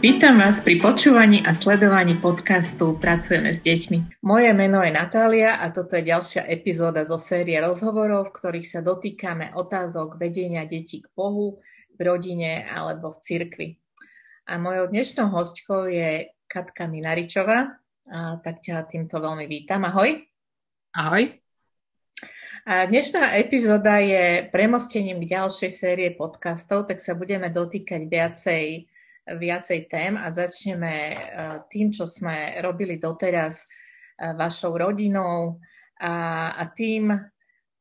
Vítam vás pri počúvaní a sledovaní podcastu Pracujeme s deťmi. Moje meno je Natália a toto je ďalšia epizóda zo série rozhovorov, v ktorých sa dotýkame otázok vedenia detí k Bohu, v rodine alebo v cirkvi. A mojou dnešnou hostkou je Katka Minaričová, a tak ťa týmto veľmi vítam. Ahoj. Ahoj. A dnešná epizóda je premostením k ďalšej série podcastov, tak sa budeme dotýkať viacej viacej tém a začneme e, tým, čo sme robili doteraz e, vašou rodinou a, a tým,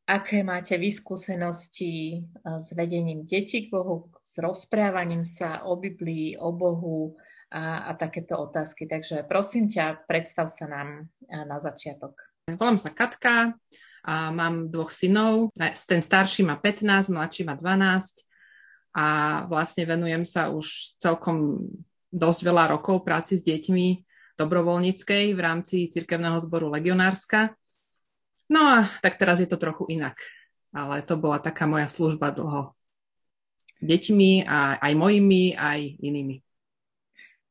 aké máte vyskúsenosti e, s vedením detí k Bohu, s rozprávaním sa o Biblii, o Bohu a, a takéto otázky. Takže prosím ťa, predstav sa nám na začiatok. Volám sa Katka a mám dvoch synov. Ten starší má 15, mladší má 12 a vlastne venujem sa už celkom dosť veľa rokov práci s deťmi dobrovoľníckej v rámci cirkevného zboru Legionárska. No a tak teraz je to trochu inak, ale to bola taká moja služba dlho s deťmi a aj mojimi, aj inými.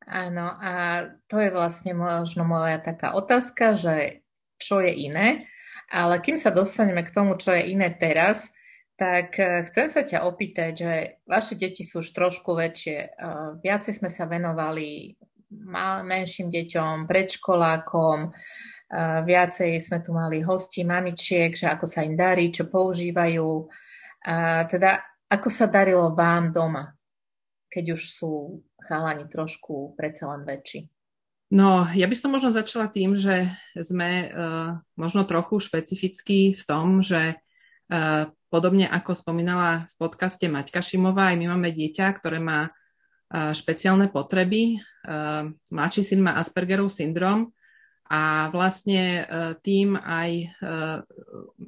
Áno, a to je vlastne možno moja taká otázka, že čo je iné, ale kým sa dostaneme k tomu, čo je iné teraz, tak eh, chcem sa ťa opýtať, že vaše deti sú už trošku väčšie. Eh, viacej sme sa venovali menším deťom, predškolákom, eh, viacej sme tu mali hosti, mamičiek, že ako sa im darí, čo používajú. Teda ako sa darilo vám doma, keď už sú chalani trošku predsa len väčší? No, ja by som možno začala tým, že sme uh, možno trochu špecifickí v tom, že uh, Podobne ako spomínala v podcaste Maťka Šimová, aj my máme dieťa, ktoré má špeciálne potreby. Mladší syn má Aspergerov syndrom a vlastne e, tým aj e,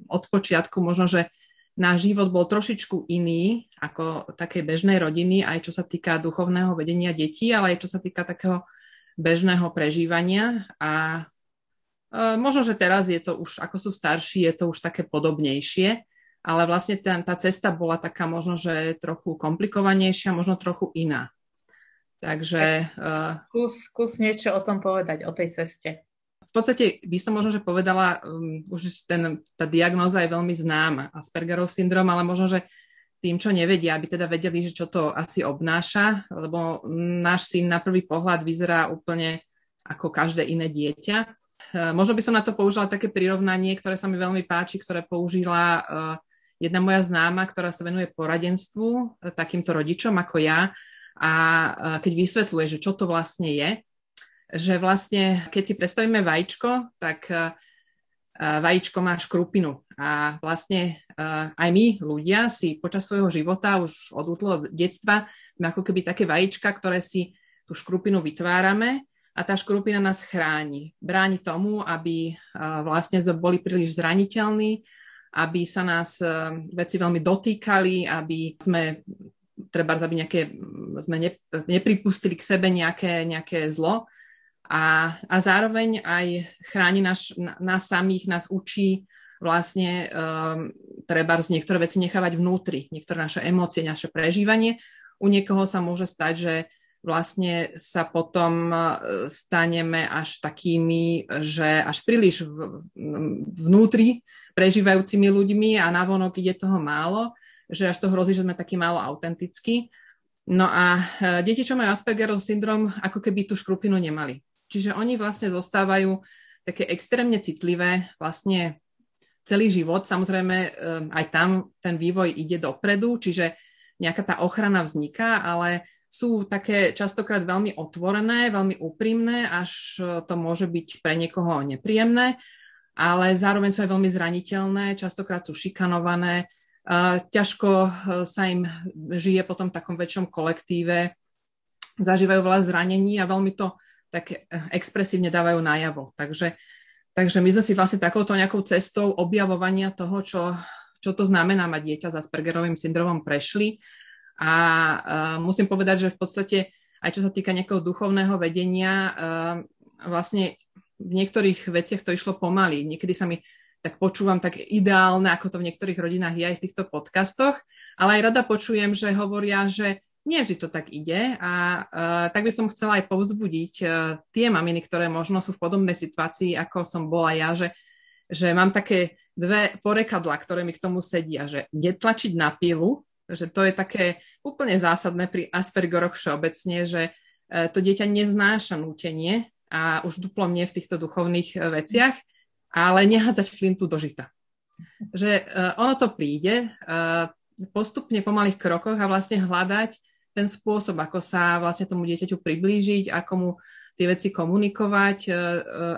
od počiatku možno, že náš život bol trošičku iný ako takej bežnej rodiny, aj čo sa týka duchovného vedenia detí, ale aj čo sa týka takého bežného prežívania a e, možno, že teraz je to už, ako sú starší, je to už také podobnejšie ale vlastne tá, tá cesta bola taká možno, že trochu komplikovanejšia, možno trochu iná. Takže... Uh, skús, skús niečo o tom povedať, o tej ceste. V podstate by som možno, že povedala, um, už ten, tá diagnóza je veľmi známa, Aspergerov syndrom, ale možno, že tým, čo nevedia, aby teda vedeli, že čo to asi obnáša, lebo náš syn na prvý pohľad vyzerá úplne ako každé iné dieťa. Uh, možno by som na to použila také prirovnanie, ktoré sa mi veľmi páči, ktoré použila uh, jedna moja známa, ktorá sa venuje poradenstvu e, takýmto rodičom ako ja a e, keď vysvetľuje, že čo to vlastne je, že vlastne keď si predstavíme vajíčko, tak e, vajíčko má škrupinu a vlastne aj my ľudia si počas svojho života už od útloho detstva sme ako keby také vajíčka, ktoré si tú škrupinu vytvárame a tá škrupina nás chráni. Bráni tomu, aby vlastne sme boli príliš zraniteľní, aby sa nás e, veci veľmi dotýkali, aby sme treba aby nejaké, sme ne, nepripustili k sebe nejaké, nejaké zlo a, a zároveň aj chráni nás, nás samých, nás učí vlastne um, treba z niektoré veci nechávať vnútri, niektoré naše emócie, naše prežívanie. U niekoho sa môže stať, že vlastne sa potom e, staneme až takými, že až príliš vnútri prežívajúcimi ľuďmi a navonok ide toho málo, že až to hrozí, že sme takí málo autentickí. No a e, deti, čo majú Aspergerov syndrom, ako keby tú škrupinu nemali. Čiže oni vlastne zostávajú také extrémne citlivé vlastne celý život. Samozrejme, e, aj tam ten vývoj ide dopredu, čiže nejaká tá ochrana vzniká, ale sú také častokrát veľmi otvorené, veľmi úprimné, až e, to môže byť pre niekoho nepríjemné, ale zároveň sú aj veľmi zraniteľné, častokrát sú šikanované, e, ťažko e, sa im žije potom v takom väčšom kolektíve, zažívajú veľa zranení a veľmi to tak expresívne dávajú najavo. Takže, takže my sme si vlastne takouto nejakou cestou objavovania toho, čo, čo to znamená mať dieťa s Aspergerovým syndromom prešli a uh, musím povedať, že v podstate aj čo sa týka nejakého duchovného vedenia, uh, vlastne v niektorých veciach to išlo pomaly. Niekedy sa mi tak počúvam tak ideálne, ako to v niektorých rodinách je aj v týchto podcastoch, ale aj rada počujem, že hovoria, že nie vždy to tak ide a uh, tak by som chcela aj povzbudiť uh, tie maminy, ktoré možno sú v podobnej situácii, ako som bola ja, že, že mám také dve porekadla, ktoré mi k tomu sedia, že netlačiť na pilu, že to je také úplne zásadné pri Aspergeroch všeobecne, že uh, to dieťa neznáša nútenie a už duplom nie v týchto duchovných uh, veciach, ale nehádzať flintu do žita. Že uh, ono to príde, postupne po malých krokoch a vlastne hľadať ten spôsob, ako sa vlastne tomu dieťaťu priblížiť, ako mu tie veci komunikovať, e, e,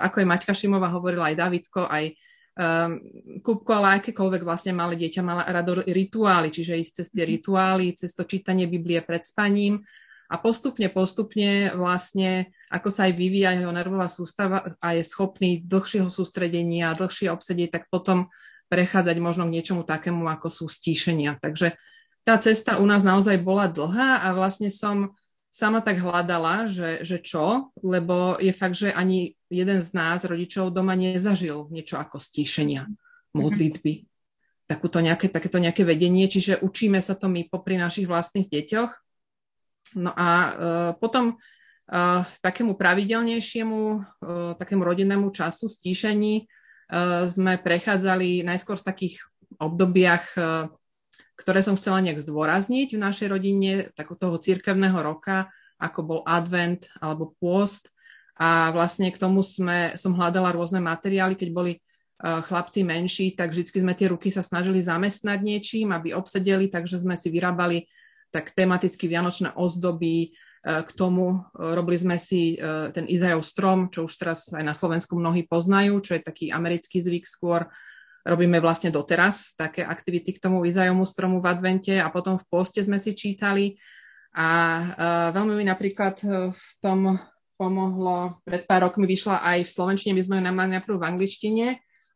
ako je Maťka Šimová hovorila aj Davidko, aj um, Kupko, ale akékoľvek vlastne malé dieťa mala rado rituály, čiže ísť cez tie mhm. rituály, cez to čítanie Biblie pred spaním a postupne, postupne vlastne, ako sa aj vyvíja jeho nervová sústava a je schopný dlhšieho sústredenia, dlhšie obsedieť, tak potom prechádzať možno k niečomu takému, ako sú stíšenia. Takže tá cesta u nás naozaj bola dlhá a vlastne som sama tak hľadala, že, že čo, lebo je fakt, že ani jeden z nás, rodičov, doma nezažil niečo ako stíšenia, modlitby, takúto nejaké, takéto nejaké vedenie, čiže učíme sa to my popri našich vlastných deťoch. No a uh, potom uh, takému pravidelnejšiemu, uh, takému rodinnému času stíšení uh, sme prechádzali najskôr v takých obdobiach uh, ktoré som chcela nejak zdôrazniť v našej rodine, tak toho církevného roka, ako bol advent alebo pôst. A vlastne k tomu sme, som hľadala rôzne materiály, keď boli uh, chlapci menší, tak vždy sme tie ruky sa snažili zamestnať niečím, aby obsedeli, takže sme si vyrábali tak tematicky vianočné ozdoby, uh, k tomu uh, robili sme si ten Izajov strom, čo už teraz aj na Slovensku mnohí poznajú, čo je taký americký zvyk skôr, robíme vlastne doteraz také aktivity k tomu Izajomu stromu v advente a potom v poste sme si čítali a uh, veľmi mi napríklad e, v tom pomohlo, pred pár rokmi vyšla aj v Slovenčine, my sme ju mali najprv v angličtine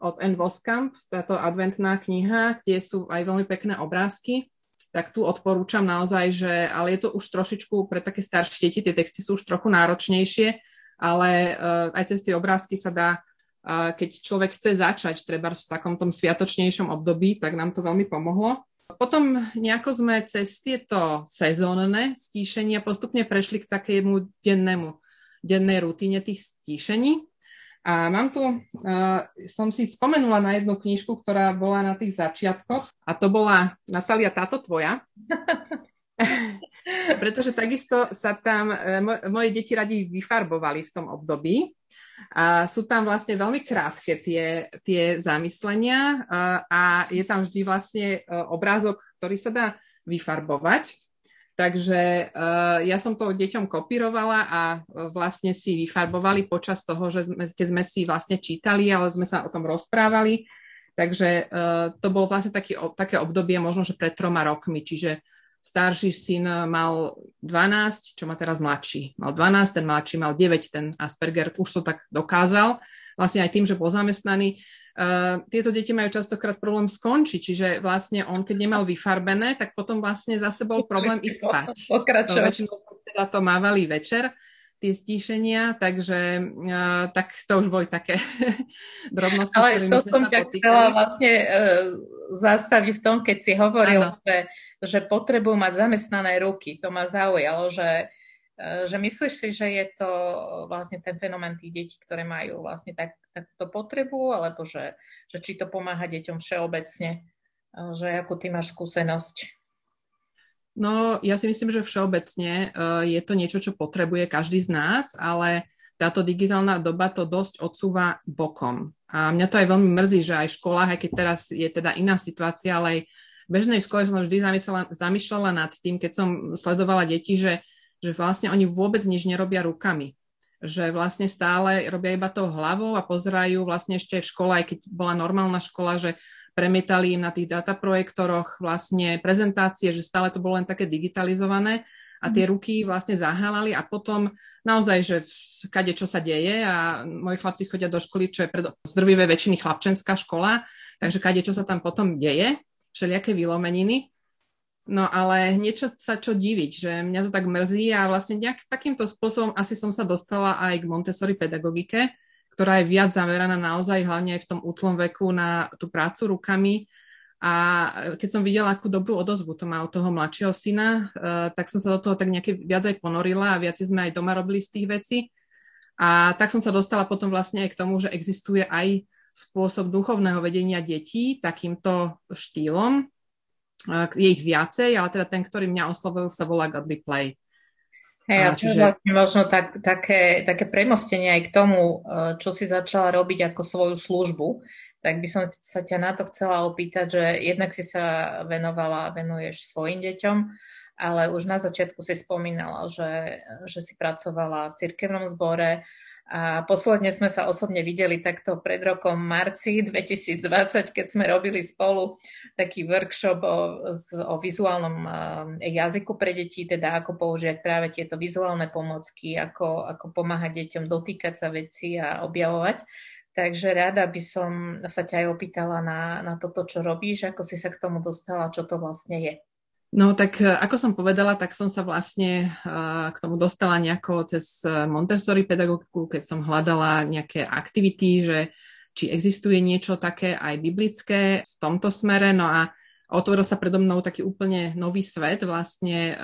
od N. Voskamp, táto adventná kniha, kde sú aj veľmi pekné obrázky, tak tu odporúčam naozaj, že, ale je to už trošičku pre také staršie deti, tie texty sú už trochu náročnejšie, ale uh, aj cez tie obrázky sa dá keď človek chce začať treba v takom tom sviatočnejšom období, tak nám to veľmi pomohlo. Potom nejako sme cez tieto sezónne stíšenia postupne prešli k takému dennému, dennej rutine tých stíšení. A mám tu, uh, som si spomenula na jednu knižku, ktorá bola na tých začiatkoch a to bola, Natália, táto tvoja. Pretože takisto sa tam, uh, moje deti radi vyfarbovali v tom období a sú tam vlastne veľmi krátke tie, tie zamyslenia a, a je tam vždy vlastne e, obrázok, ktorý sa dá vyfarbovať. Takže uh, ja som to deťom kopírovala a vlastne si vyfarbovali počas toho, že sme, keď sme si vlastne čítali, ale sme sa o tom rozprávali. Takže to bolo vlastne taký, také obdobie možno, že pred troma rokmi, čiže starší syn mal 12, čo má teraz mladší. Mal 12, ten mladší mal 9, ten Asperger už to tak dokázal. Vlastne aj tým, že bol zamestnaný. Uh, tieto deti majú častokrát problém skončiť, čiže vlastne on, keď nemal vyfarbené, tak potom vlastne zase bol problém ísť spať. Pokračovať. Väčšinou teda to mávali večer tie stíšenia, takže uh, tak to už boli také drobnosti, Ale s ktorými to som ťa chcela vlastne uh, zastaviť v tom, keď si hovoril, že, že potrebujú mať zamestnané ruky. To ma zaujalo, že, uh, že myslíš si, že je to vlastne ten fenomén tých detí, ktoré majú vlastne tak, takúto potrebu, alebo že, že či to pomáha deťom všeobecne, uh, že akú ty máš skúsenosť? No, ja si myslím, že všeobecne uh, je to niečo, čo potrebuje každý z nás, ale táto digitálna doba to dosť odsúva bokom. A mňa to aj veľmi mrzí, že aj v školách, aj keď teraz je teda iná situácia, ale aj v bežnej škole som vždy zamýšľala, zamýšľala nad tým, keď som sledovala deti, že, že vlastne oni vôbec nič nerobia rukami. Že vlastne stále robia iba tou hlavou a pozerajú vlastne ešte v škole, aj keď bola normálna škola, že premietali im na tých dataprojektoroch vlastne prezentácie, že stále to bolo len také digitalizované a tie mhm. ruky vlastne zahálali a potom naozaj, že kade čo sa deje a moji chlapci chodia do školy, čo je pred zdrvivé väčšiny chlapčenská škola, takže kade čo sa tam potom deje, všelijaké vylomeniny. No ale niečo sa čo diviť, že mňa to tak mrzí a vlastne nejak takýmto spôsobom asi som sa dostala aj k Montessori pedagogike, ktorá je viac zameraná naozaj hlavne aj v tom útlom veku na tú prácu rukami A keď som videla, akú dobrú odozvu to má od toho mladšieho syna, uh, tak som sa do toho tak nejaké viac aj ponorila a viac sme aj doma robili z tých vecí. A tak som sa dostala potom vlastne aj k tomu, že existuje aj spôsob duchovného vedenia detí takýmto štýlom. Uh, je ich viacej, ale teda ten, ktorý mňa oslovil, sa volá Godly Play. Hej, a čiže... vlastne možno tak, také, také premostenie aj k tomu, čo si začala robiť ako svoju službu, tak by som sa ťa na to chcela opýtať, že jednak si sa venovala a venuješ svojim deťom, ale už na začiatku si spomínala, že, že si pracovala v cirkevnom zbore a posledne sme sa osobne videli takto pred rokom marci 2020, keď sme robili spolu taký workshop o, o vizuálnom jazyku pre deti, teda ako použiť práve tieto vizuálne pomocky, ako, ako pomáhať deťom dotýkať sa veci a objavovať. Takže rada by som sa ťa aj opýtala na, na toto, čo robíš, ako si sa k tomu dostala, čo to vlastne je. No tak e, ako som povedala, tak som sa vlastne uh, k tomu dostala nejako cez e, Montessori pedagogiku, keď som hľadala nejaké aktivity, že či existuje niečo také aj biblické v tomto smere. No a otvoril sa predo mnou taký úplne nový svet vlastne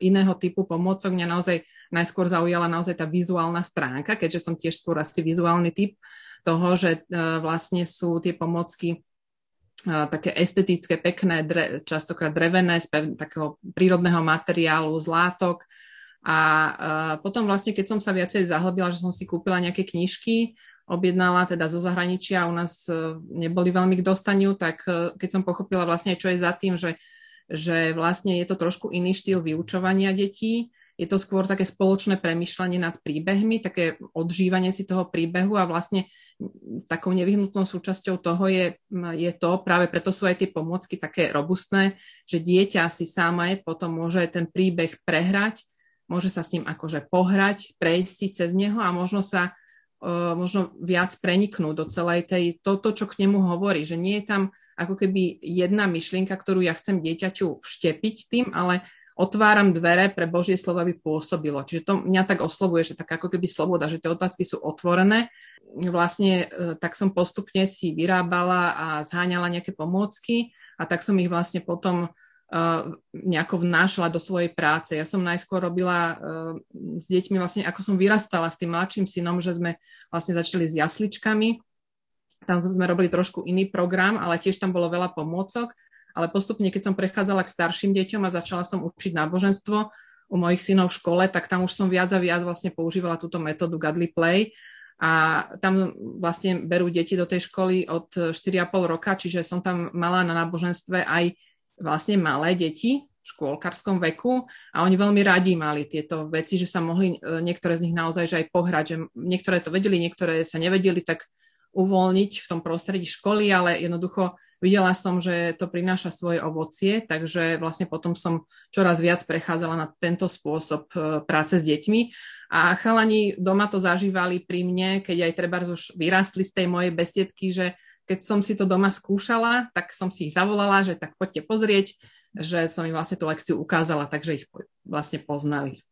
iného typu pomôcok. Mňa naozaj najskôr zaujala naozaj tá vizuálna stránka, keďže som tiež skôr asi vizuálny typ toho, že uh, vlastne sú tie pomocky uh, také estetické, pekné, dre, častokrát drevené, z pev, takého prírodného materiálu, z látok. A uh, potom vlastne, keď som sa viacej zahlbila, že som si kúpila nejaké knižky, objednala teda zo zahraničia, u nás neboli veľmi k dostaniu, tak keď som pochopila vlastne, čo je za tým, že, že vlastne je to trošku iný štýl vyučovania detí, je to skôr také spoločné premyšľanie nad príbehmi, také odžívanie si toho príbehu a vlastne takou nevyhnutnou súčasťou toho je, je to, práve preto sú aj tie pomôcky také robustné, že dieťa si samé potom môže ten príbeh prehrať, môže sa s ním akože pohrať, prejsť si cez neho a možno sa uh, možno viac preniknúť do celej tej, toto, čo k nemu hovorí, že nie je tam ako keby jedna myšlienka, ktorú ja chcem dieťaťu vštepiť tým, ale otváram dvere pre Božie slovo, aby pôsobilo. Čiže to mňa tak oslovuje, že tak ako keby sloboda, že tie otázky sú otvorené. Vlastne e, tak som postupne si vyrábala a zháňala nejaké pomôcky a tak som ich vlastne potom uh, nejako vnášala do svojej práce. Ja som najskôr robila uh, s deťmi vlastne, ako som vyrastala s tým mladším synom, že sme vlastne začali s jasličkami. Tam sme robili trošku iný program, ale tiež tam bolo veľa pomôcok ale postupne, keď som prechádzala k starším deťom a začala som učiť náboženstvo u mojich synov v škole, tak tam už som viac a viac vlastne používala túto metódu Godly Play. A tam vlastne berú deti do tej školy od 4,5 roka, čiže som tam mala na náboženstve aj vlastne malé deti v škôlkarskom veku. A oni veľmi radi mali tieto veci, že sa mohli e, niektoré z nich naozaj že aj pohrať, že niektoré to vedeli, niektoré sa nevedeli, tak uvoľniť v tom prostredí školy, ale jednoducho videla som, že to prináša svoje ovocie, takže vlastne potom som čoraz viac prechádzala na tento spôsob e, práce s deťmi. A chalani doma to zažívali pri mne, keď aj treba už vyrástli z tej mojej besiedky, že keď som si to doma skúšala, tak som si ich zavolala, že tak poďte pozrieť, že som im vlastne tú lekciu ukázala, takže ich vlastne poznali.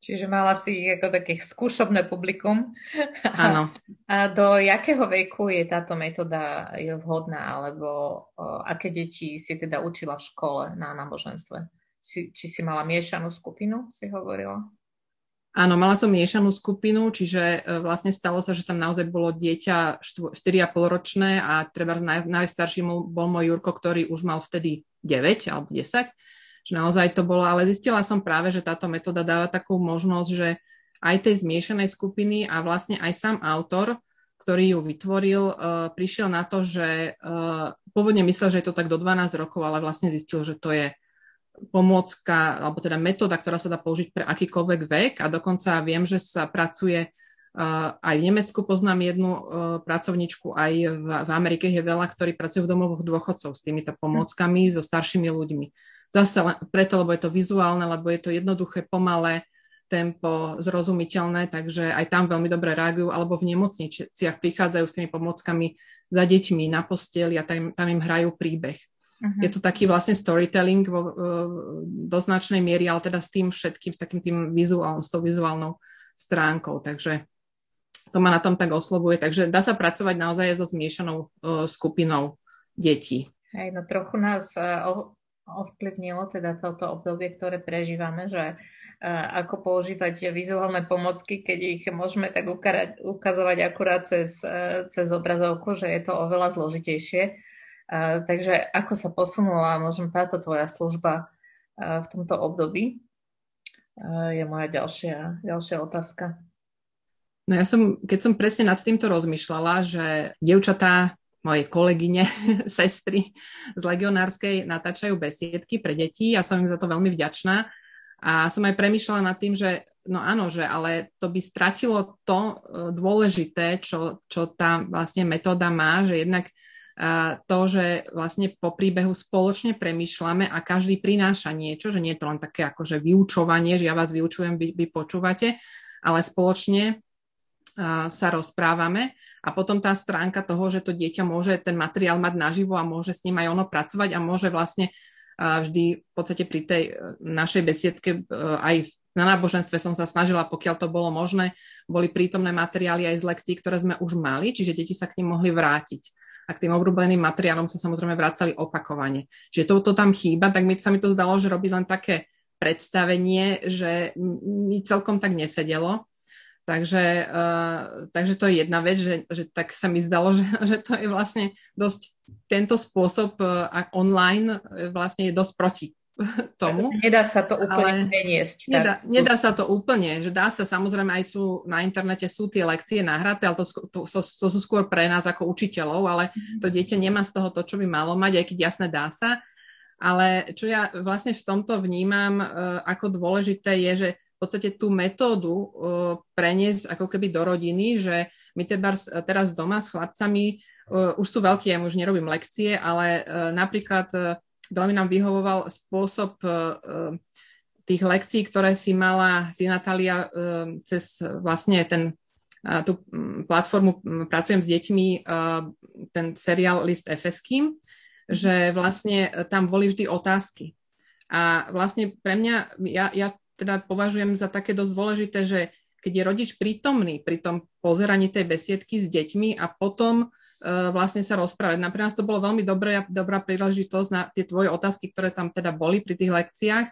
Čiže mala si ako také skúšobné publikum. Áno. A do jakého veku je táto metóda je vhodná, alebo o, aké deti si teda učila v škole na náboženstve? Si, či si mala miešanú skupinu, si hovorila? Áno, mala som miešanú skupinu, čiže e, vlastne stalo sa, že tam naozaj bolo dieťa 4,5 ročné a treba naj, najstarší bol môj Jurko, ktorý už mal vtedy 9 alebo 10 že naozaj to bolo, ale zistila som práve, že táto metóda dáva takú možnosť, že aj tej zmiešanej skupiny a vlastne aj sám autor, ktorý ju vytvoril, uh, prišiel na to, že uh, pôvodne myslel, že je to tak do 12 rokov, ale vlastne zistil, že to je pomôcka, alebo teda metóda, ktorá sa dá použiť pre akýkoľvek vek a dokonca viem, že sa pracuje Uh, aj v Nemecku poznám jednu pracovničku, aj v, v Amerike je veľa, ktorí pracujú v domovoch dôchodcov s týmito pomôckami, so staršími ľuďmi. Zase preto, lebo je to vizuálne, lebo je to jednoduché, pomalé, tempo, zrozumiteľné, takže aj tam veľmi dobre reagujú, alebo v nemocniciach prichádzajú s tými pomockami za deťmi na posteli a tam, tam im hrajú príbeh. Uh-huh. Je to taký vlastne storytelling vo, do značnej miery, ale teda s tým všetkým, s takým tým vizuálnym, s tou vizuálnou stránkou, takže to ma na tom tak oslovuje. Takže dá sa pracovať naozaj so zmiešanou uh, skupinou detí. Hej, no trochu nás ovplyvnilo teda toto obdobie, ktoré prežívame, že ako používať vizuálne pomocky, keď ich môžeme tak ukazovať akurát cez, cez obrazovku, že je to oveľa zložitejšie. Takže ako sa posunula možno táto tvoja služba v tomto období, je moja ďalšia, ďalšia otázka. No ja som, keď som presne nad týmto rozmýšľala, že dievčatá moje kolegyne, sestry z legionárskej natáčajú besiedky pre deti. Ja som im za to veľmi vďačná. A som aj premyšľala nad tým, že no áno, že ale to by stratilo to e, dôležité, čo, čo tá vlastne metóda má, že jednak to, že vlastne po príbehu spoločne premýšľame a každý prináša niečo, že nie je to len také akože vyučovanie, že ja vás vyučujem, vy, vy počúvate, ale spoločne sa rozprávame a potom tá stránka toho, že to dieťa môže ten materiál mať naživo a môže s ním aj ono pracovať a môže vlastne vždy v podstate pri tej e, našej besiedke e, aj na náboženstve som sa snažila, pokiaľ to bolo možné, boli prítomné materiály aj z lekcií, ktoré sme už mali, čiže deti sa k nim mohli vrátiť. A k tým obľúbeným materiálom sa samozrejme vracali opakovane. Čiže toto tam chýba, tak mi sa mi to zdalo, že robí len také predstavenie, že mi celkom tak nesedelo. Takže, uh, takže to je jedna vec, že, že tak sa mi zdalo, že, že to je vlastne dosť, tento spôsob uh, online uh, vlastne je dosť proti tomu. Nedá sa to úplne preniesť. Nedá, nedá sa to úplne, že dá sa, samozrejme aj sú na internete sú tie lekcie nahraté, ale to, to, to, to sú skôr pre nás ako učiteľov, ale mhm. to dieťa nemá z toho to, čo by malo mať, aj keď jasne dá sa. Ale čo ja vlastne v tomto vnímam uh, ako dôležité je, že podstate tú metódu uh, preniesť ako keby do rodiny, že my teraz, teraz doma s chlapcami uh, už sú veľkí, ja už nerobím lekcie, ale uh, napríklad veľmi nám vyhovoval spôsob tých lekcií, ktoré si mala ty, Natália, cez vlastne ten tú platformu Pracujem s deťmi, ten seriál List FSK, že vlastne tam boli vždy otázky. A vlastne pre mňa, ja, ja teda považujem za také dosť dôležité, že keď je rodič prítomný pri tom pozeraní tej besiedky s deťmi a potom uh, vlastne sa rozprávať. Na pre nás to bolo veľmi dobré, dobrá príležitosť na tie tvoje otázky, ktoré tam teda boli pri tých lekciách,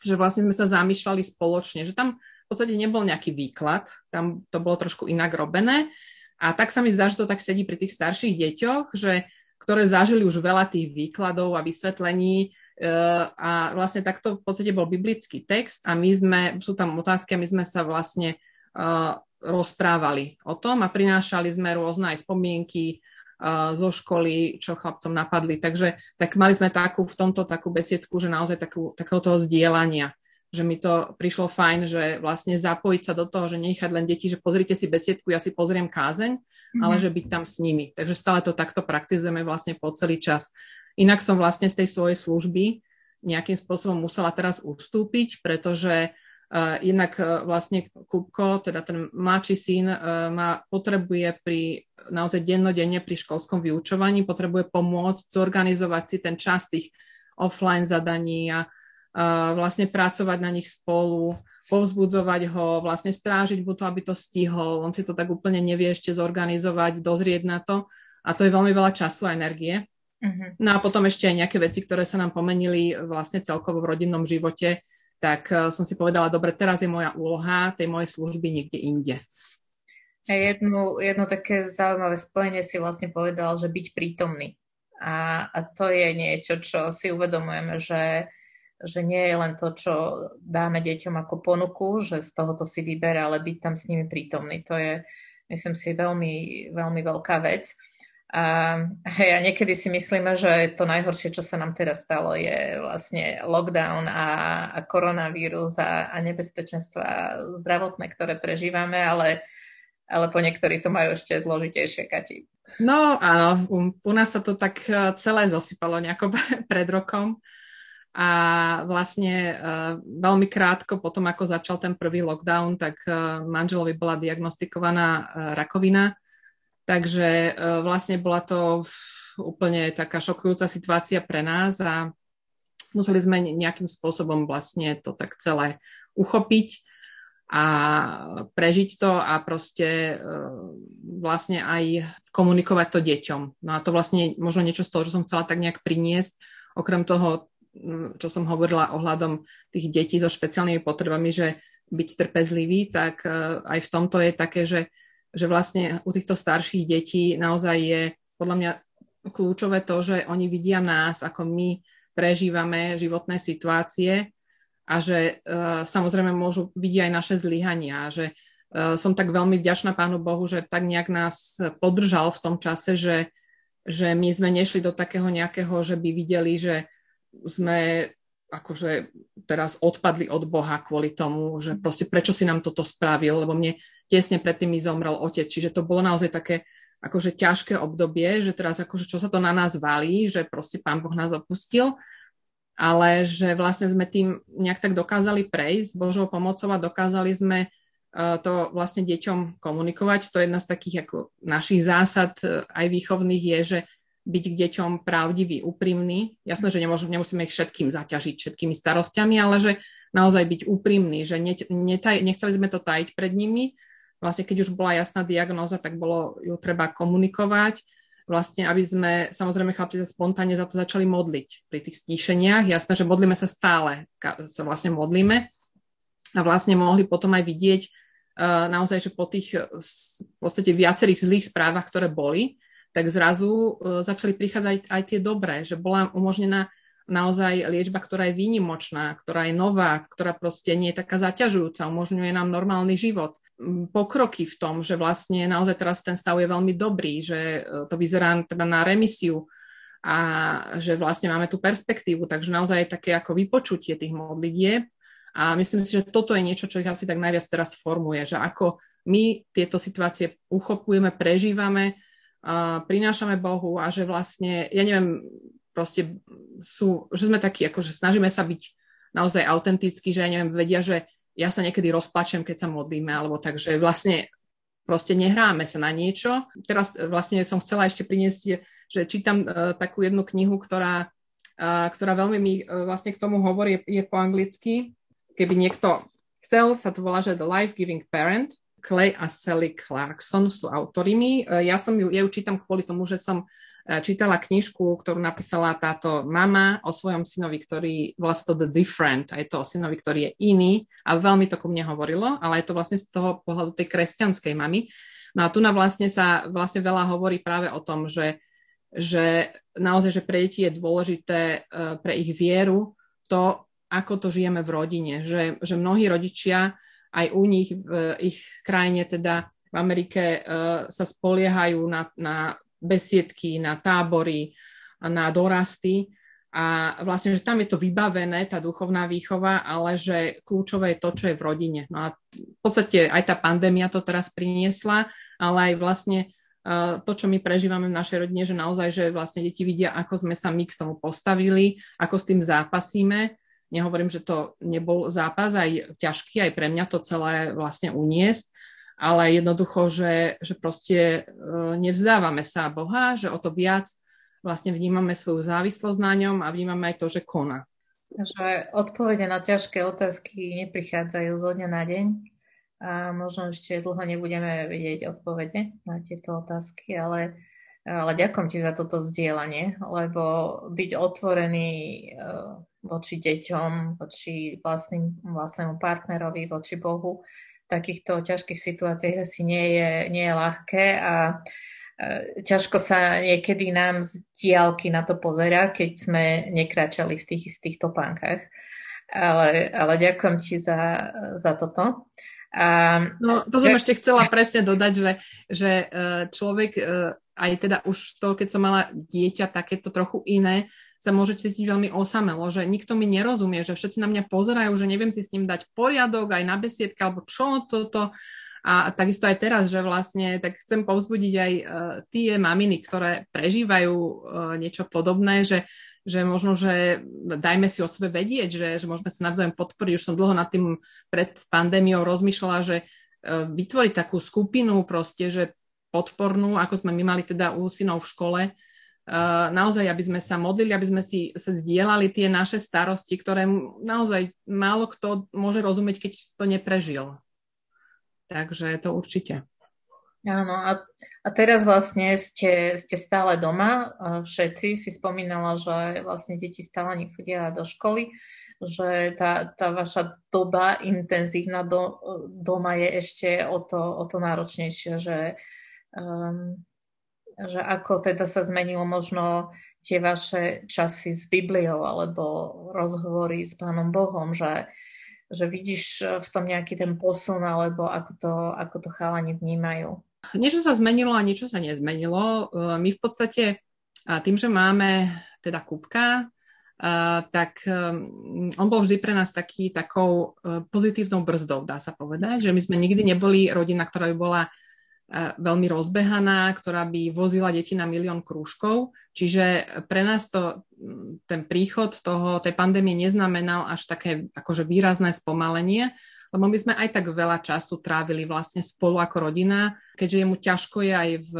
že vlastne sme sa zamýšľali spoločne, že tam v podstate nebol nejaký výklad, tam to bolo trošku inak robené a tak sa mi zdá, že to tak sedí pri tých starších deťoch, že ktoré zažili už veľa tých výkladov a vysvetlení a vlastne takto v podstate bol biblický text a my sme, sú tam otázky a my sme sa vlastne uh, rozprávali o tom a prinášali sme rôzne aj spomienky uh, zo školy, čo chlapcom napadli. Takže tak mali sme takú, v tomto takú besiedku, že naozaj takú, takého toho zdieľania že mi to prišlo fajn, že vlastne zapojiť sa do toho, že nechať len deti, že pozrite si besiedku, ja si pozriem kázeň, mm-hmm. ale že byť tam s nimi. Takže stále to takto praktizujeme vlastne po celý čas. Inak som vlastne z tej svojej služby nejakým spôsobom musela teraz ustúpiť, pretože uh, inak uh, vlastne Kupko, teda ten mladší syn, uh, ma potrebuje pri naozaj dennodenne pri školskom vyučovaní, potrebuje pomôcť zorganizovať si ten čas tých offline zadaní a vlastne pracovať na nich spolu, povzbudzovať ho, vlastne strážiť mu to, aby to stihol. On si to tak úplne nevie ešte zorganizovať, dozrieť na to. A to je veľmi veľa času a energie. Uh-huh. No a potom ešte aj nejaké veci, ktoré sa nám pomenili vlastne celkovo v rodinnom živote, tak uh, som si povedala, dobre, teraz je moja úloha tej mojej služby niekde inde. Jedno, jedno také zaujímavé spojenie si vlastne povedal, že byť prítomný. A, a to je niečo, čo si uvedomujeme, že, že nie je len to, čo dáme deťom ako ponuku, že z tohoto si vyberá, ale byť tam s nimi prítomný. To je, myslím si, veľmi, veľmi veľká vec. A, hej, a niekedy si myslíme, že to najhoršie, čo sa nám teraz stalo, je vlastne lockdown a, a koronavírus a, a nebezpečenstva zdravotné, ktoré prežívame, ale, ale po niektorí to majú ešte zložitejšie, Kati. No áno, u, u nás sa to tak e, celé zosypalo nejako pred rokom a vlastne uh, veľmi krátko potom, ako začal ten prvý lockdown, tak uh, manželovi bola diagnostikovaná uh, rakovina Takže e, vlastne bola to úplne taká šokujúca situácia pre nás a museli sme nejakým spôsobom vlastne to tak celé uchopiť. a prežiť to a proste vlastne aj komunikovať to deťom. No a to vlastne možno niečo z toho, čo som chcela tak nejak priniesť, okrem toho, čo som hovorila ohľadom tých detí so špeciálnymi potrebami, že byť trpezlivý, tak aj v tomto je také, že, že vlastne u týchto starších detí naozaj je podľa mňa kľúčové to, že oni vidia nás, ako my prežívame životné situácie a že uh, samozrejme môžu vidieť aj naše zlyhania, že uh, som tak veľmi vďačná Pánu Bohu, že tak nejak nás podržal v tom čase, že, že my sme nešli do takého nejakého, že by videli, že sme akože teraz odpadli od Boha kvôli tomu, že proste prečo si nám toto spravil, lebo mne tesne predtým mi zomrel otec, čiže to bolo naozaj také akože ťažké obdobie, že teraz akože čo sa to na nás valí, že proste pán Boh nás opustil, ale že vlastne sme tým nejak tak dokázali prejsť s Božou pomocou a dokázali sme uh, to vlastne deťom komunikovať. To je jedna z takých ako našich zásad uh, aj výchovných je, že byť k deťom pravdivý, úprimný. Jasné, že nemôžem, nemusíme ich všetkým zaťažiť, všetkými starostiami, ale že naozaj byť úprimný, že ne, netaj, nechceli sme to tajiť pred nimi, vlastne keď už bola jasná diagnóza, tak bolo ju treba komunikovať, vlastne aby sme, samozrejme chlapci sa spontánne za to začali modliť pri tých stíšeniach. Jasné, že modlíme sa stále, sa vlastne modlíme a vlastne mohli potom aj vidieť uh, naozaj, že po tých v podstate viacerých zlých správach, ktoré boli, tak zrazu uh, začali prichádzať aj tie dobré, že bola umožnená naozaj liečba, ktorá je výnimočná, ktorá je nová, ktorá proste nie je taká zaťažujúca, umožňuje nám normálny život. Mm, pokroky v tom, že vlastne naozaj teraz ten stav je veľmi dobrý, že e, to vyzerá teda na remisiu a že vlastne máme tú perspektívu, takže naozaj také ako vypočutie tých modlitieb a myslím si, že toto je niečo, čo ich asi tak najviac teraz formuje, že ako my tieto situácie uchopujeme, prežívame, prinášame Bohu a že vlastne, ja neviem, proste sú, že sme takí, akože snažíme sa byť naozaj autentickí, že ja neviem, vedia, že ja sa niekedy rozplačem, keď sa modlíme, alebo tak, že vlastne proste nehráme sa na niečo. Teraz vlastne som chcela ešte priniesť, že čítam uh, takú jednu knihu, ktorá, uh, ktorá veľmi mi uh, vlastne k tomu hovorí, je, po anglicky. Keby niekto chcel, sa to volá, že The Life Giving Parent. Clay a Sally Clarkson sú autorimi. Ja som ju, ja ju čítam kvôli tomu, že som E, čítala knižku, ktorú napísala táto mama o svojom synovi, ktorý sa to The Different a je to o synovi, ktorý je iný a veľmi to ku mne hovorilo, ale je to vlastne z toho pohľadu tej kresťanskej mamy. No a tu na vlastne sa vlastne veľa hovorí práve o tom, že, že naozaj, že pre deti je dôležité uh, pre ich vieru to, ako to žijeme v rodine, že, že mnohí rodičia aj u nich v ich krajine, teda v Amerike, uh, sa spoliehajú na, na besiedky, na tábory, na dorasty. A vlastne, že tam je to vybavené, tá duchovná výchova, ale že kľúčové je to, čo je v rodine. No a v podstate aj tá pandémia to teraz priniesla, ale aj vlastne uh, to, čo my prežívame v našej rodine, že naozaj, že vlastne deti vidia, ako sme sa my k tomu postavili, ako s tým zápasíme. Nehovorím, že to nebol zápas, aj ťažký, aj pre mňa to celé vlastne uniesť, ale jednoducho, že, že proste e, nevzdávame sa Boha, že o to viac vlastne vnímame svoju závislosť na ňom a vnímame aj to, že koná. Že odpovede na ťažké otázky neprichádzajú zo dňa na deň a možno ešte dlho nebudeme vedieť odpovede na tieto otázky, ale, ale ďakujem ti za toto zdieľanie, lebo byť otvorený e, voči deťom, voči vlastným, vlastnému partnerovi, voči Bohu, takýchto ťažkých situáciách asi nie je, nie je ľahké a e, ťažko sa niekedy nám z diálky na to pozera, keď sme nekračali v tých istých topánkach. Ale, ale ďakujem ti za, za toto. A, no, to som ešte chcela presne dodať, že, že e, človek e, aj teda už to, keď som mala dieťa takéto trochu iné, sa môže cítiť veľmi osamelo, že nikto mi nerozumie, že všetci na mňa pozerajú, že neviem si s ním dať poriadok aj na besiedka, alebo čo toto. A takisto aj teraz, že vlastne, tak chcem povzbudiť aj uh, tie maminy, ktoré prežívajú uh, niečo podobné, že, že možno, že dajme si o sebe vedieť, že, že môžeme sa navzájom podporiť. Už som dlho nad tým pred pandémiou rozmýšľala, že uh, vytvoriť takú skupinu proste, že podpornú, ako sme my mali teda u synov v škole, naozaj, aby sme sa modlili, aby sme si sa zdieľali tie naše starosti, ktoré naozaj málo kto môže rozumieť, keď to neprežil. Takže to určite. Áno, a, a teraz vlastne ste, ste stále doma, všetci si spomínala, že vlastne deti stále nechodia do školy, že tá, tá vaša doba intenzívna do, doma je ešte o to, o to náročnejšia, že, um, že ako teda sa zmenilo možno tie vaše časy s Bibliou alebo rozhovory s Pánom Bohom, že, že vidíš v tom nejaký ten posun alebo ako to, ako to chalani vnímajú. Niečo sa zmenilo a niečo sa nezmenilo. E, my v podstate tým, že máme teda Kupka, tak e, on bol vždy pre nás taký, takou e, pozitívnou brzdou, dá sa povedať, že my sme nikdy neboli rodina, ktorá by bola veľmi rozbehaná, ktorá by vozila deti na milión krúžkov. Čiže pre nás to, ten príchod toho, tej pandémie neznamenal až také akože výrazné spomalenie, lebo my sme aj tak veľa času trávili vlastne spolu ako rodina, keďže je mu ťažko je aj v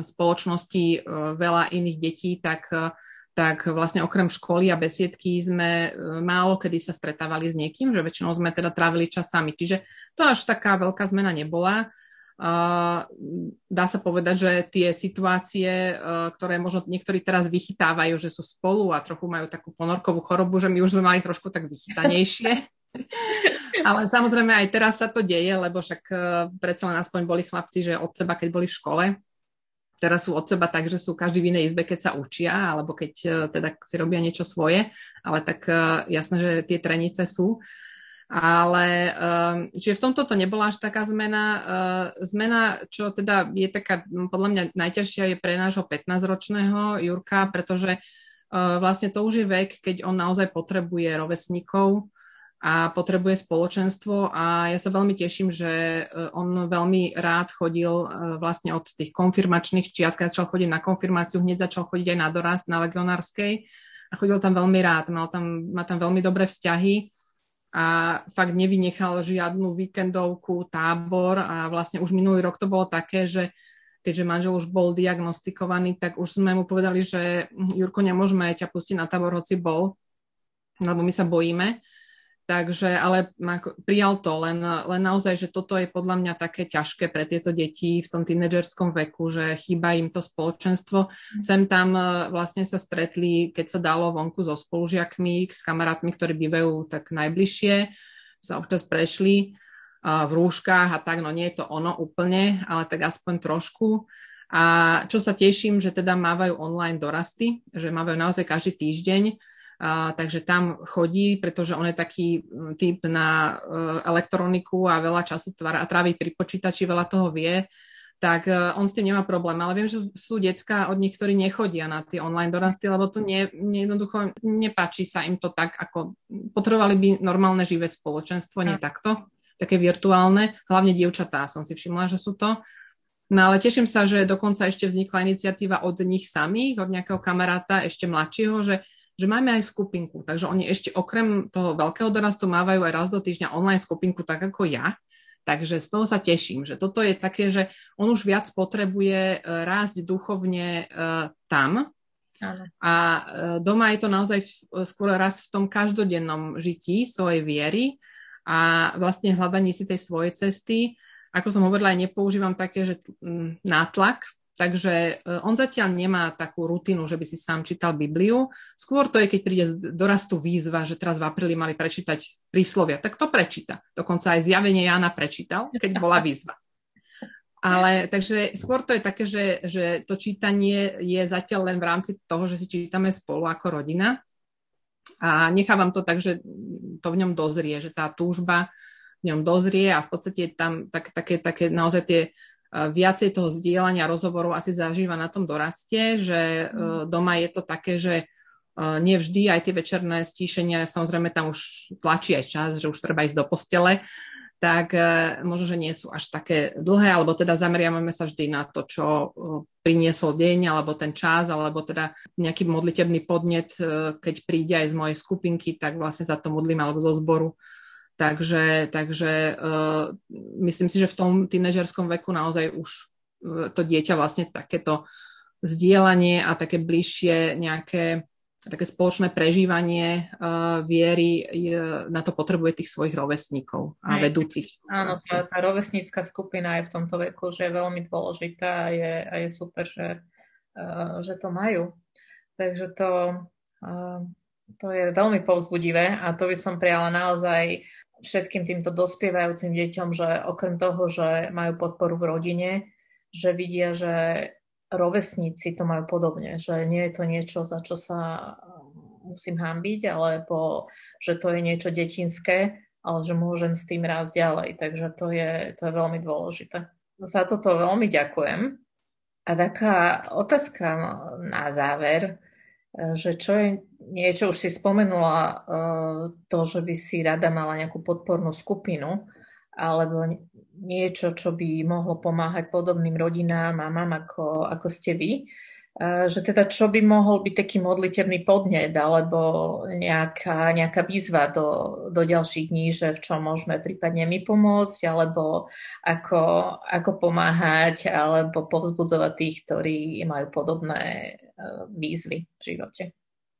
spoločnosti e, veľa iných detí, tak, e, tak vlastne okrem školy a besiedky sme e, málo kedy sa stretávali s niekým, že väčšinou sme teda trávili čas sami. Čiže to až taká veľká zmena nebola. Uh, dá sa povedať, že tie situácie, uh, ktoré možno niektorí teraz vychytávajú, že sú spolu a trochu majú takú ponorkovú chorobu, že my už sme mali trošku tak vychytanejšie. Ale samozrejme aj teraz sa to deje, lebo však uh, predsa len aspoň boli chlapci, že od seba, keď boli v škole, teraz sú od seba tak, že sú každý v inej izbe, keď sa učia, alebo keď uh, teda si robia niečo svoje, ale tak uh, jasné, že tie trenice sú. Ale čiže v tomto to nebola až taká zmena. Zmena, čo teda je taká, podľa mňa najťažšia je pre nášho 15-ročného Jurka, pretože vlastne to už je vek, keď on naozaj potrebuje rovesníkov, a potrebuje spoločenstvo. A ja sa veľmi teším, že on veľmi rád chodil vlastne od tých konfirmačných čias, keď začal chodiť na konfirmáciu, hneď začal chodiť aj na dorast na legionárskej. A chodil tam veľmi rád, mal tam, má tam veľmi dobré vzťahy a fakt nevynechal žiadnu víkendovku, tábor a vlastne už minulý rok to bolo také, že keďže manžel už bol diagnostikovaný, tak už sme mu povedali, že Jurko, nemôžeme ťa pustiť na tábor, hoci bol, lebo my sa bojíme Takže, ale prijal to, len, len naozaj, že toto je podľa mňa také ťažké pre tieto deti v tom tínedžerskom veku, že chýba im to spoločenstvo. Mm. Sem tam e, vlastne sa stretli, keď sa dalo vonku so spolužiakmi, s kamarátmi, ktorí bývajú tak najbližšie, sa občas prešli v rúškach a tak, no nie je to ono úplne, ale tak aspoň trošku. A čo sa teším, že teda mávajú online dorasty, že mávajú naozaj každý týždeň, a, takže tam chodí, pretože on je taký mm, typ na uh, elektroniku a veľa času tvára, a trávi pri počítači, veľa toho vie, tak uh, on s tým nemá problém. Ale viem, že sú decka od nich, ktorí nechodia na tie online dorasty, lebo to nie, nie, jednoducho nepáči sa im to tak, ako potrebovali by normálne živé spoločenstvo, nie takto, také virtuálne, hlavne dievčatá som si všimla, že sú to. No ale teším sa, že dokonca ešte vznikla iniciatíva od nich samých, od nejakého kamaráta ešte mladšieho, že že máme aj skupinku. Takže oni ešte okrem toho veľkého dorastu mávajú aj raz do týždňa online skupinku, tak ako ja. Takže z toho sa teším, že toto je také, že on už viac potrebuje e, rásť duchovne uh, tam. Áno. A uh, doma je to naozaj skôr raz v tom každodennom žití svojej viery a vlastne hľadaní si tej svojej cesty. Ako som hovorila, aj nepoužívam také, že mm, nátlak, Takže e, on zatiaľ nemá takú rutinu, že by si sám čítal Bibliu. Skôr to je, keď príde dorastu výzva, že teraz v apríli mali prečítať príslovia. Tak to prečíta. Dokonca aj zjavenie Jána prečítal, keď bola výzva. Ale takže skôr to je také, že, že to čítanie je zatiaľ len v rámci toho, že si čítame spolu ako rodina. A nechávam to tak, že to v ňom dozrie, že tá túžba v ňom dozrie a v podstate tam tak, také, také naozaj tie viacej toho zdieľania rozhovorov asi zažíva na tom doraste, že mm. doma je to také, že nevždy aj tie večerné stíšenia, samozrejme tam už tlačí aj čas, že už treba ísť do postele, tak e, možno, že nie sú až také dlhé, alebo teda zameriavame sa vždy na to, čo e, priniesol deň, alebo ten čas, alebo teda nejaký modlitebný podnet, e, keď príde aj z mojej skupinky, tak vlastne za to modlím, alebo zo zboru Takže, takže uh, myslím si, že v tom tínežerskom veku naozaj už uh, to dieťa vlastne takéto zdieľanie a také bližšie nejaké také spoločné prežívanie uh, viery uh, na to potrebuje tých svojich rovesníkov a Hej. vedúcich. Áno, tá, tá rovesnícka skupina je v tomto veku, že je veľmi dôležitá a je, a je super, že, uh, že to majú. Takže to, uh, to je veľmi povzbudivé a to by som prijala naozaj všetkým týmto dospievajúcim deťom, že okrem toho, že majú podporu v rodine, že vidia, že rovesníci to majú podobne, že nie je to niečo, za čo sa musím hambiť, alebo že to je niečo detinské, ale že môžem s tým rásť ďalej. Takže to je, to je veľmi dôležité. Za toto veľmi ďakujem. A taká otázka na záver, že čo je niečo, už si spomenula to, že by si rada mala nejakú podpornú skupinu, alebo niečo, čo by mohlo pomáhať podobným rodinám a mám ako, ako ste vy. Že teda čo by mohol byť taký modlitevný podnet alebo nejaká, nejaká výzva do, do ďalších dní, že v čom môžeme prípadne my pomôcť alebo ako, ako pomáhať alebo povzbudzovať tých, ktorí majú podobné e, výzvy v živote.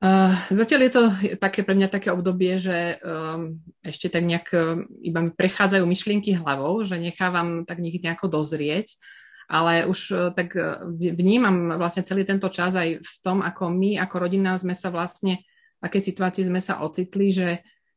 Uh, zatiaľ je to také pre mňa také obdobie, že um, ešte tak nejak um, iba mi prechádzajú myšlienky hlavou, že nechávam tak nejako dozrieť, ale už uh, tak uh, vnímam vlastne celý tento čas aj v tom, ako my ako rodina sme sa vlastne, v akej situácii sme sa ocitli, že,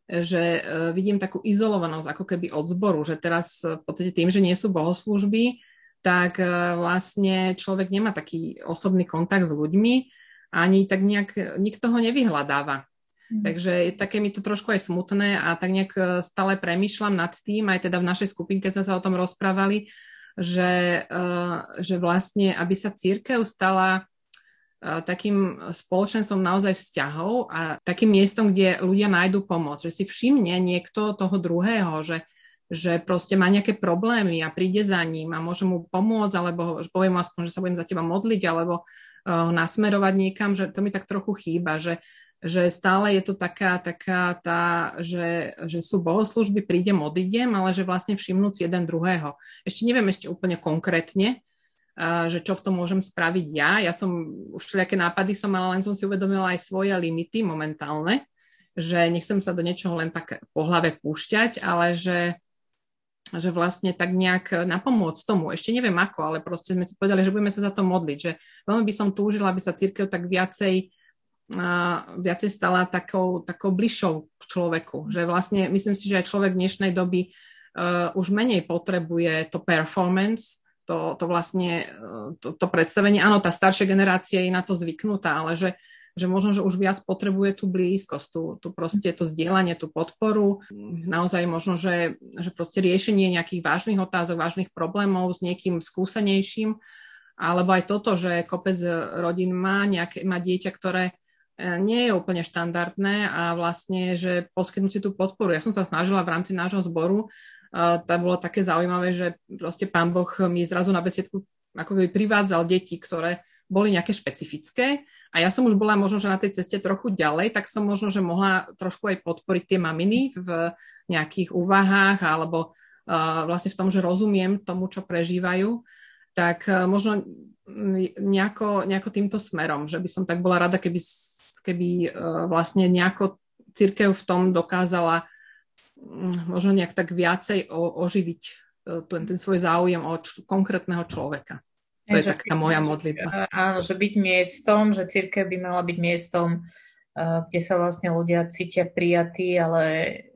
že uh, vidím takú izolovanosť ako keby od zboru, že teraz v podstate tým, že nie sú bohoslúžby, tak vlastne človek nemá taký osobný kontakt s ľuďmi, ani tak nejak nikto ho nevyhľadáva. Mm. Takže také mi to trošku aj smutné a tak nejak e, stále premýšľam nad tým, aj teda v našej skupinke sme sa o tom rozprávali, že, uh, že vlastne, aby sa církev stala uh, takým spoločenstvom naozaj vzťahov a takým miestom, kde ľudia nájdú pomoc, že si všimne niekto toho druhého, že, že proste má nejaké problémy a príde za ním a môže mu pomôcť, alebo poviem mu aspoň, že sa budem za teba modliť, alebo ho nasmerovať niekam, že to mi tak trochu chýba, že, že stále je to taká, taká tá, že, že sú bohoslužby, prídem, odídem, ale že vlastne všimnúť jeden druhého. Ešte neviem ešte úplne konkrétne, že čo v tom môžem spraviť ja. Ja som, už všelijaké nápady som mala, len som si uvedomila aj svoje limity momentálne, že nechcem sa do niečoho len tak po hlave púšťať, ale že že vlastne tak nejak napomôcť tomu. Ešte neviem ako, ale proste sme si povedali, že budeme sa za to modliť, že veľmi by som túžila, aby sa církev tak viacej uh, viacej stala takou, takou bližšou k človeku. Že vlastne myslím si, že aj človek dnešnej doby uh, už menej potrebuje to performance, to, to vlastne uh, to, to predstavenie. Áno, tá staršia generácia je na to zvyknutá, ale že že možno, že už viac potrebuje tú blízkosť, tú, tú proste to zdieľanie, tú podporu, naozaj možno, že, že proste riešenie nejakých vážnych otázok, vážnych problémov s niekým skúsenejším, alebo aj toto, že kopec rodín má, nejaké, má dieťa, ktoré nie je úplne štandardné a vlastne, že poskytnúť si tú podporu. Ja som sa snažila v rámci nášho zboru, uh, to bolo také zaujímavé, že proste pán Boh mi zrazu na besiedku ako keby privádzal deti, ktoré boli nejaké špecifické a ja som už bola možno, že na tej ceste trochu ďalej, tak som možno, že mohla trošku aj podporiť tie maminy v nejakých úvahách alebo uh, vlastne v tom, že rozumiem tomu, čo prežívajú, tak uh, možno nejako, nejako týmto smerom, že by som tak bola rada, keby, keby uh, vlastne nejako církev v tom dokázala um, možno nejak tak viacej oživiť uh, ten, ten svoj záujem o č- konkrétneho človeka. To je taká moja modlitba. Áno, že byť miestom, že církev by mala byť miestom, kde sa vlastne ľudia cítia prijatí, ale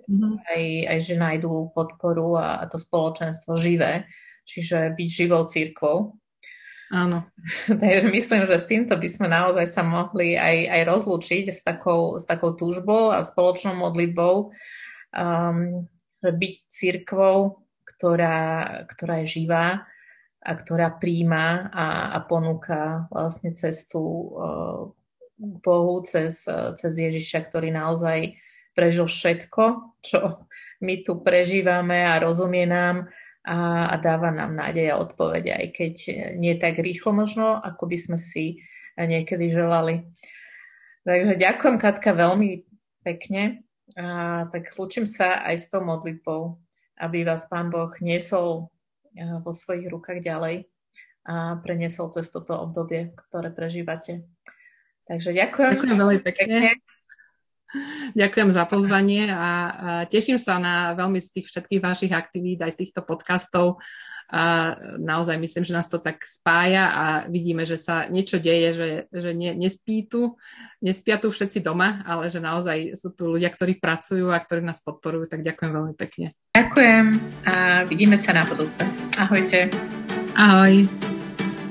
mm-hmm. aj, aj že nájdú podporu a, a to spoločenstvo živé. Čiže byť živou církvou. Áno. Takže myslím, že s týmto by sme naozaj sa mohli aj, aj rozlúčiť s takou, s takou túžbou a spoločnou modlitbou, um, že byť církvou, ktorá, ktorá je živá, a ktorá príjma a, a ponúka vlastne cestu uh, Bohu cez, cez Ježiša, ktorý naozaj prežil všetko, čo my tu prežívame a rozumie nám a, a dáva nám nádej a odpovede, aj keď nie tak rýchlo možno, ako by sme si niekedy želali. Takže ďakujem Katka veľmi pekne. A, tak lúčim sa aj s tou modlitbou, aby vás Pán Boh niesol vo svojich rukách ďalej a preniesol cez toto obdobie, ktoré prežívate. Takže ďakujem. Ďakujem veľmi pekne. pekne. Ďakujem za pozvanie a, teším sa na veľmi z tých všetkých vašich aktivít, aj z týchto podcastov. A naozaj myslím, že nás to tak spája a vidíme, že sa niečo deje, že, že nie, nespí tu, nespia tu všetci doma, ale že naozaj sú tu ľudia, ktorí pracujú a ktorí nás podporujú, tak ďakujem veľmi pekne. Ďakujem a vidíme sa na budúce. Ahojte. Ahoj.